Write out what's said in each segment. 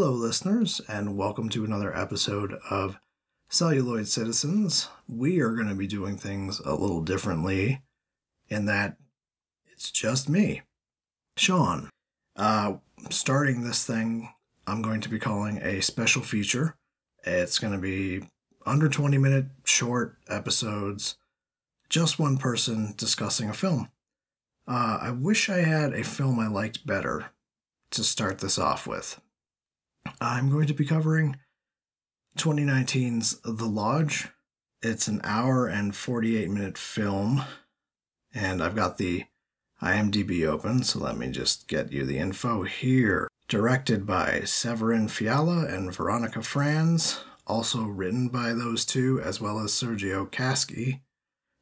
Hello, listeners, and welcome to another episode of Celluloid Citizens. We are going to be doing things a little differently in that it's just me, Sean. Uh, starting this thing, I'm going to be calling a special feature. It's going to be under 20 minute short episodes, just one person discussing a film. Uh, I wish I had a film I liked better to start this off with. I'm going to be covering 2019's The Lodge. It's an hour and 48 minute film, and I've got the IMDb open, so let me just get you the info here. Directed by Severin Fiala and Veronika Franz, also written by those two, as well as Sergio Casci,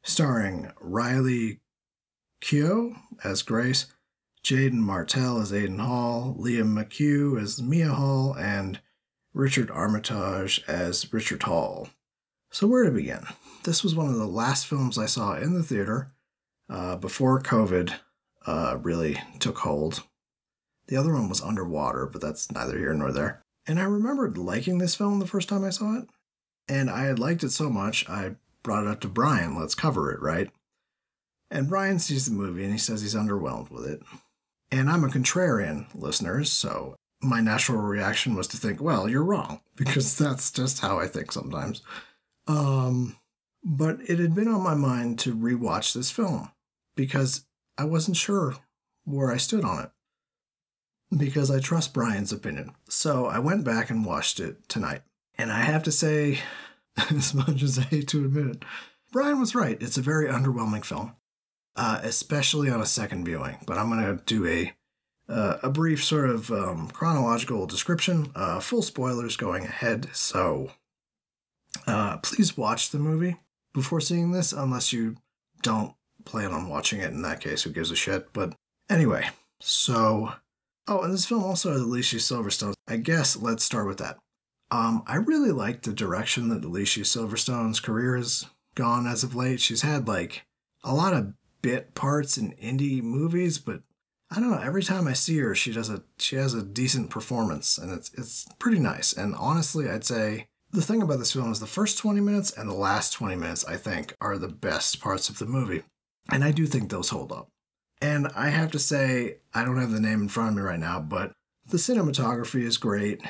starring Riley Keough as Grace, Jaeden Martell as Aiden Hall, Lia McHugh as Mia Hall, and Richard Armitage as Richard Hall. So, where to begin? This was one of the last films I saw in the theater uh, before COVID uh, really took hold. The other one was Underwater, but that's neither here nor there. And I remembered liking this film the first time I saw it. And I had liked it so much, I brought it up to Brian. Let's cover it, right? And Brian sees the movie and he says he's underwhelmed with it. And I'm a contrarian, listeners, so my natural reaction was to think, well, you're wrong, because that's just how I think sometimes. Um, but it had been on my mind to rewatch this film because I wasn't sure where I stood on it. Because I trust Brian's opinion. So I went back and watched it tonight. And I have to say, as much as I hate to admit it, Brian was right. It's a very underwhelming film uh, especially on a second viewing. But I'm going to do a uh, a brief sort of um, chronological description. Uh, full spoilers going ahead, so uh, please watch the movie before seeing this, unless you don't plan on watching it. In that case, who gives a shit? But anyway, so oh, and this film also has Alicia Silverstone. I guess let's start with that. Um, I really like the direction that Alicia Silverstone's career has gone as of late. She's had like a lot of bit parts in indie movies, but I don't know. Every time I see her, she does a she has a decent performance, and it's it's pretty nice. And honestly, I'd say the thing about this film is the first twenty minutes and the last twenty minutes. I think are the best parts of the movie, and I do think those hold up. And I have to say, I don't have the name in front of me right now, but the cinematography is great.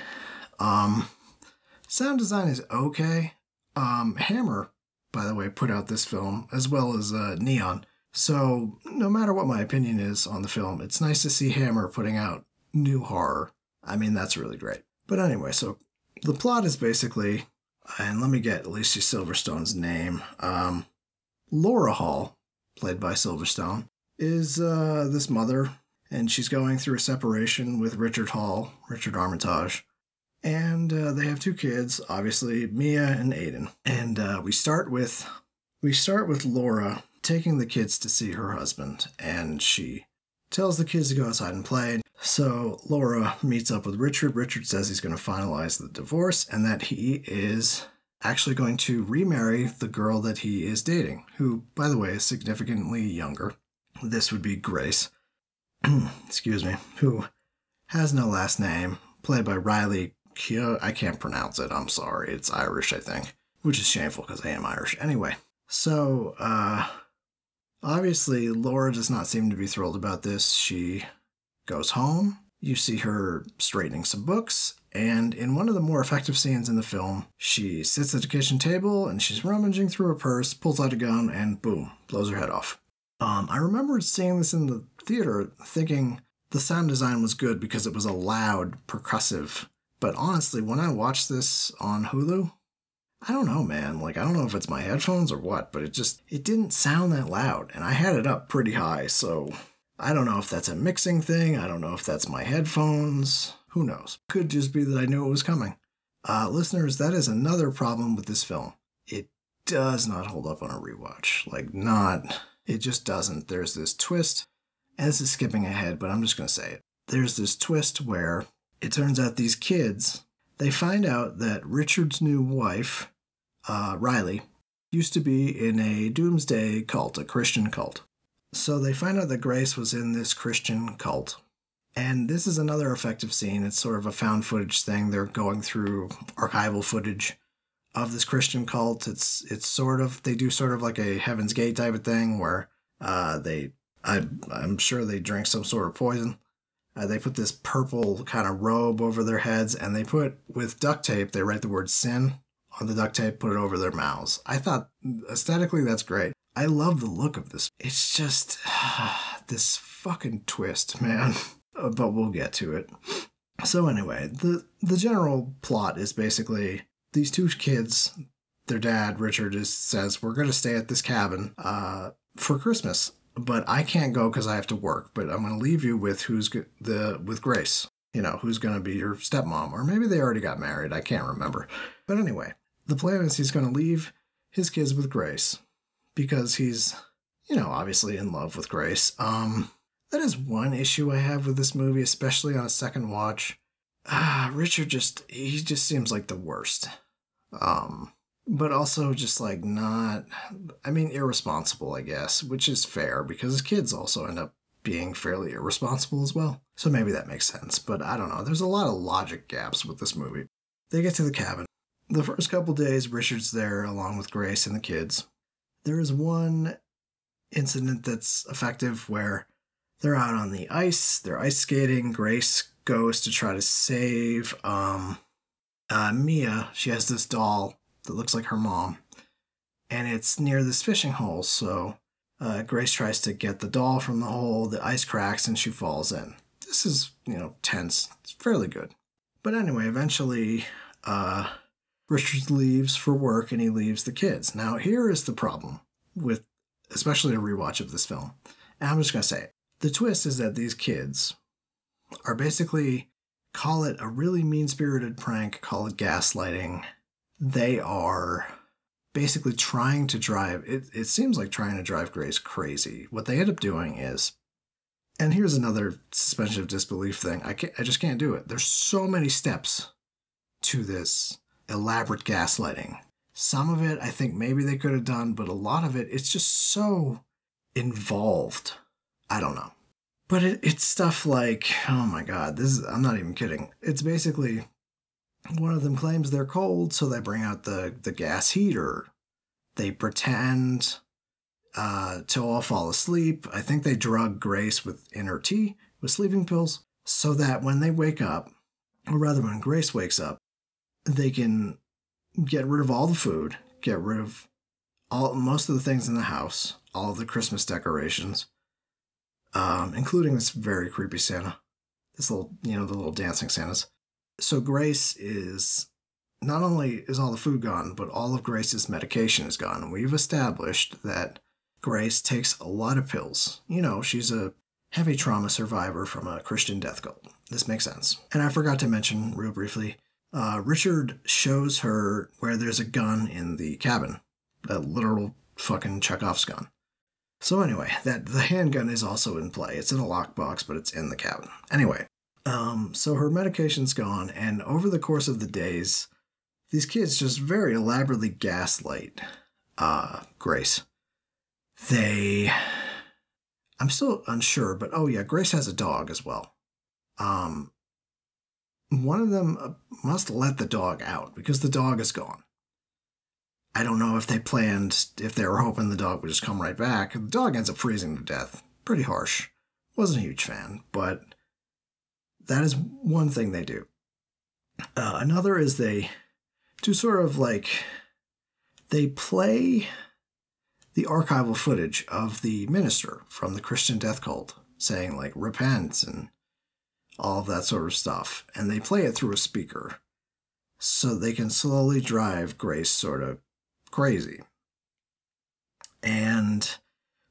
Um, sound design is okay. Um, Hammer, by the way, put out this film as well as uh, Neon. So, no matter what my opinion is on the film, it's nice to see Hammer putting out new horror. I mean, that's really great. But anyway, so the plot is basically, and let me get Alicia Silverstone's name. Um, Laura Hall, played by Silverstone, is uh, this mother, and she's going through a separation with Richard Hall, Richard Armitage. And uh, they have two kids, obviously Mia and Aiden. And uh, we start with we start with Laura taking the kids to see her husband, and she tells the kids to go outside and play. So Laura meets up with Richard. Richard says he's going to finalize the divorce and that he is actually going to remarry the girl that he is dating, who, by the way, is significantly younger. This would be Grace, excuse me, who has no last name, played by Riley Keough. I can't pronounce it. I'm sorry. It's Irish, I think, which is shameful because I am Irish. Anyway, so uh, Obviously, Laura does not seem to be thrilled about this. She goes home. You see her straightening some books, and in one of the more effective scenes in the film, she sits at the kitchen table and she's rummaging through her purse, pulls out a gun, and boom, blows her head off. Um, I remember seeing this in the theater thinking the sound design was good because it was a loud, percussive. But honestly, when I watched this on Hulu, I don't know, man. Like, I don't know if it's my headphones or what, but it just, it didn't sound that loud. And I had it up pretty high, so I don't know if that's a mixing thing. I don't know if that's my headphones. Who knows? Could just be that I knew it was coming. Uh, listeners, that is another problem with this film. It does not hold up on a rewatch. Like, not, it just doesn't. There's this twist, and this is skipping ahead, but I'm just going to say it. There's this twist where it turns out these kids they find out that Richard's new wife, uh, Riley, used to be in a doomsday cult, a Christian cult. So they find out that Grace was in this Christian cult. And this is another effective scene. It's sort of a found footage thing. They're going through archival footage of this Christian cult. It's it's sort of they do sort of like a Heaven's Gate type of thing where uh, they I I'm sure they drink some sort of poison. Uh, they put this purple kind of robe over their heads, and they put with duct tape. They write the word sin on the duct tape, put it over their mouths. I thought aesthetically that's great. I love the look of this. It's just this fucking twist, man. but we'll get to it. So anyway, the the general plot is basically these two kids. Their dad, Richard, is says we're gonna stay at this cabin uh, for Christmas, but I can't go because I have to work. But I'm gonna leave you with who's the with Grace. You know who's gonna be your stepmom, or maybe they already got married. I can't remember. But anyway, the plan is he's gonna leave his kids with Grace because he's, you know, obviously in love with Grace. Um, that is one issue I have with this movie, especially on a second watch. Ah, Richard just he just seems like the worst. Um, but also just like not I mean irresponsible, I guess, which is fair because kids also end up being fairly irresponsible as well. So maybe that makes sense, but I don't know. There's a lot of logic gaps with this movie. They get to the cabin. The first couple days Richard's there along with Grace and the kids. There is one incident that's effective where they're out on the ice. They're ice skating. Grace goes to try to save um, uh, Mia. She has this doll that looks like her mom, and it's near this fishing hole. So uh, Grace tries to get the doll from the hole. The ice cracks and she falls in. This is you know tense. It's fairly good. But anyway, eventually, uh, Richard leaves for work and he leaves the kids. Now here is the problem with, especially a rewatch of this film. And I'm just gonna say it the twist is that these kids are basically call it a really mean spirited prank, call it gaslighting. They are basically trying to drive it, it seems like trying to drive Grace crazy. What they end up doing is and here's another suspension of disbelief thing. I can't I just can't do it. There's so many steps to this elaborate gaslighting. Some of it I think maybe they could have done, but a lot of it it's just so involved I don't know. But it, it's stuff like, oh my god, this is, I'm not even kidding. It's basically one of them claims they're cold, so they bring out the, the gas heater. They pretend uh, to all fall asleep. I think they drug Grace with inner tea, with sleeping pills, so that when they wake up, or rather when Grace wakes up, they can get rid of all the food, get rid of all most of the things in the house, all the Christmas decorations, um, including this very creepy Santa. This little, you know, the little dancing Santas. So Grace is not only is all the food gone, but all of Grace's medication is gone. We've established that Grace takes a lot of pills. You know, she's a heavy trauma survivor from a Christian death cult. This makes sense. And I forgot to mention, real briefly, uh, Richard shows her where there's a gun in the cabin. A literal fucking Chekhov's gun. So anyway, that the handgun is also in play. It's in a lockbox, but it's in the cabin. Anyway, um, so her medication's gone, and over the course of the days, these kids just very elaborately gaslight uh, Grace. They, I'm still unsure, but oh yeah, Grace has a dog as well. Um, one of them uh, must let the dog out because the dog is gone. I don't know if they planned, if they were hoping the dog would just come right back. The dog ends up freezing to death. Pretty harsh. Wasn't a huge fan, but that is one thing they do. Uh, another is they do sort of like, they play the archival footage of the minister from the Christian death cult saying, like, repent and all that sort of stuff. And they play it through a speaker so they can slowly drive Grace sort of crazy. And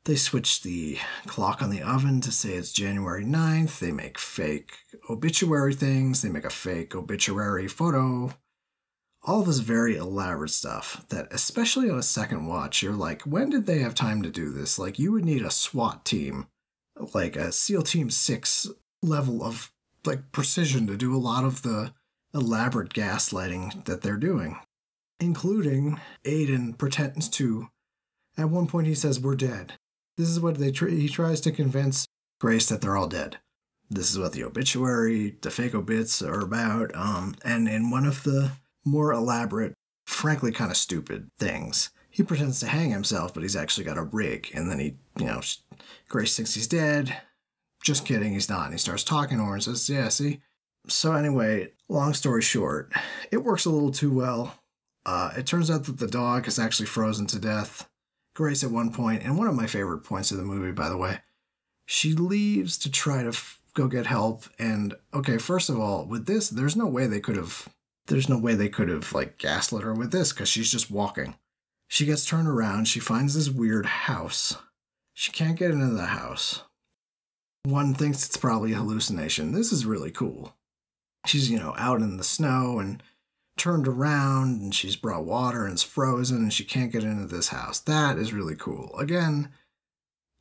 they switch the clock on the oven to say it's January 9th. They make fake obituary things. They make a fake obituary photo. All this very elaborate stuff that, especially on a second watch, you're like, when did they have time to do this? Like, you would need a SWAT team, like a SEAL Team 6 level of like precision to do a lot of the elaborate gaslighting that they're doing including Aiden pretends to. At one point, he says, We're dead. This is what they tr- he tries to convince Grace that they're all dead. this is what the obituary, the fake obits are about. Um, and in one of the more elaborate, frankly kind of stupid things, he pretends to hang himself, but he's actually got a rig. And then he, you know, Grace thinks he's dead. Just kidding, he's not. And he starts talking to her and says, Yeah, see? So, anyway, long story short, it works a little too well. Uh, it turns out that the dog is actually frozen to death. Grace, at one point, and one of my favorite points of the movie, by the way, she leaves to try to f- go get help. And okay, first of all, with this, there's no way they could have, there's no way they could have like gaslit her with this because she's just walking. She gets turned around. She finds this weird house. She can't get into the house. One thinks it's probably a hallucination. This is really cool. She's, you know, out in the snow and turned around and she's brought water and it's frozen and she can't get into this house. That is really cool. Again,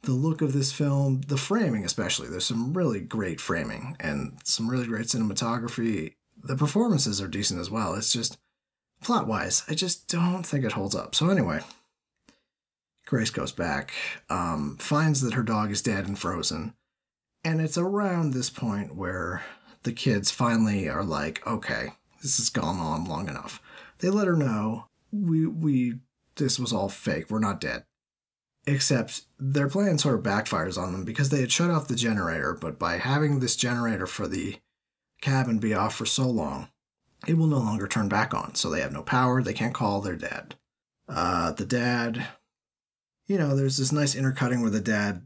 the look of this film, the framing especially, there's some really great framing and some really great cinematography. The performances are decent as well. It's just plot wise, I just don't think it holds up. So, anyway, Grace goes back, um, finds that her dog is dead and frozen. And it's around this point where the kids finally are like, okay, this has gone on long enough. They let her know we we this was all fake. We're not dead. Except their plan sort of backfires on them because they had shut off the generator, but by having this generator for the cabin be off for so long, it will no longer turn back on. So they have no power, they can't call, they're dead. Uh, the dad, you know, there's this nice intercutting where the dad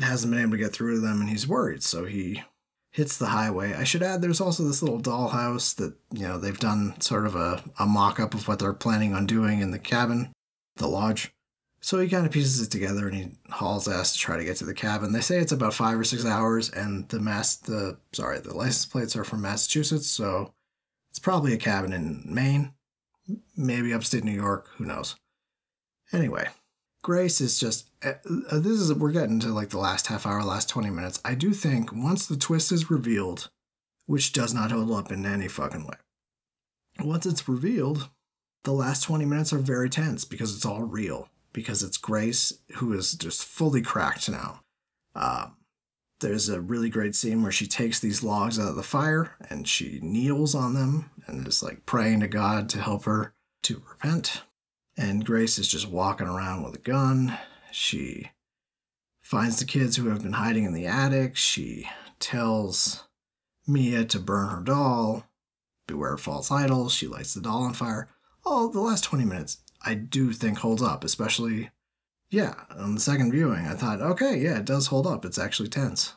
hasn't been able to get through to them and he's worried. So he hits the highway. I should add there's also this little dollhouse that, you know, they've done sort of a, a mock up of what they're planning on doing in the cabin, the lodge. So he kind of pieces it together and he hauls ass to try to get to the cabin. They say it's about five or six hours, and the mass the sorry the license plates are from Massachusetts, so it's probably a cabin in Maine, maybe upstate New York. Who knows? Anyway, Grace is just uh, uh, this is we're getting to like the last half hour, last 20 minutes. I do think once the twist is revealed, which does not hold up in any fucking way. Once it's revealed, the last 20 minutes are very tense because it's all real because it's Grace who is just fully cracked now. Um, there's a really great scene where she takes these logs out of the fire and she kneels on them and is like praying to God to help her to repent. And Grace is just walking around with a gun. She finds the kids who have been hiding in the attic. She tells Mia to burn her doll. Beware of false idols. She lights the doll on fire. Oh, the last 20 minutes I do think holds up, especially, yeah, on the second viewing. I thought, okay, yeah, it does hold up. It's actually tense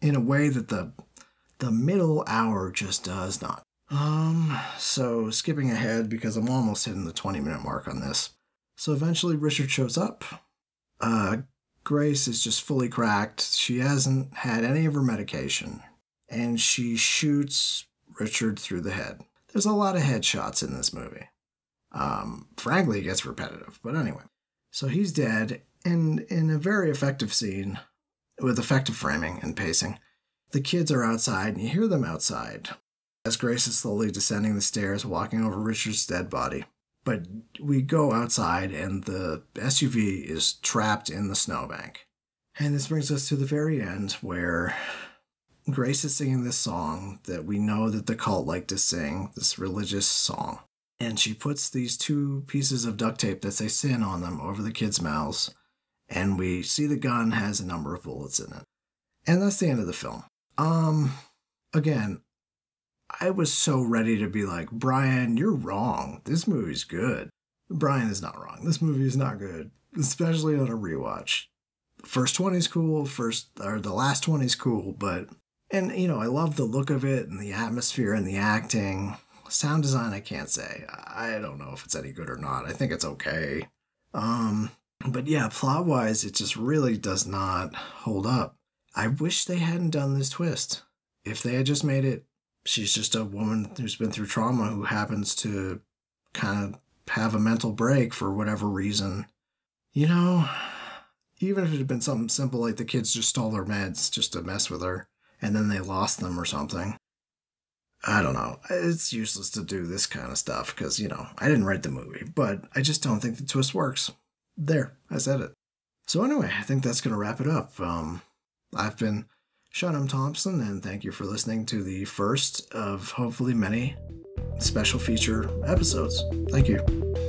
in a way that the the middle hour just does not. Um, so skipping ahead because I'm almost hitting the 20 minute mark on this. So eventually Richard shows up. Uh, Grace is just fully cracked. She hasn't had any of her medication. And she shoots Richard through the head. There's a lot of headshots in this movie. Um, frankly, it gets repetitive, but anyway. So he's dead, and in a very effective scene, with effective framing and pacing, the kids are outside, and you hear them outside as Grace is slowly descending the stairs, walking over Richard's dead body. But we go outside, and the SUV is trapped in the snowbank. And this brings us to the very end, where Grace is singing this song that we know that the cult like to sing, this religious song. And she puts these two pieces of duct tape that say sin on them over the kids' mouths. And we see the gun has a number of bullets in it. And that's the end of the film. Um, again, I was so ready to be like, Brian, you're wrong. This movie's good. Brian is not wrong. This movie is not good, especially on a rewatch. First 20 is cool, first or the last 20 is cool, but and you know, I love the look of it and the atmosphere and the acting. Sound design I can't say. I don't know if it's any good or not. I think it's okay. Um but yeah, plot wise it just really does not hold up. I wish they hadn't done this twist. If they had just made it she's just a woman who's been through trauma who happens to kind of have a mental break for whatever reason. You know, even if it had been something simple like the kids just stole their meds just to mess with her and then they lost them or something. I don't know. It's useless to do this kind of stuff because, you know, I didn't write the movie, but I just don't think the twist works. There, I said it. So, anyway, I think that's going to wrap it up. Um, I've been Sean M. Thompson, and thank you for listening to the first of hopefully many special feature episodes. Thank you.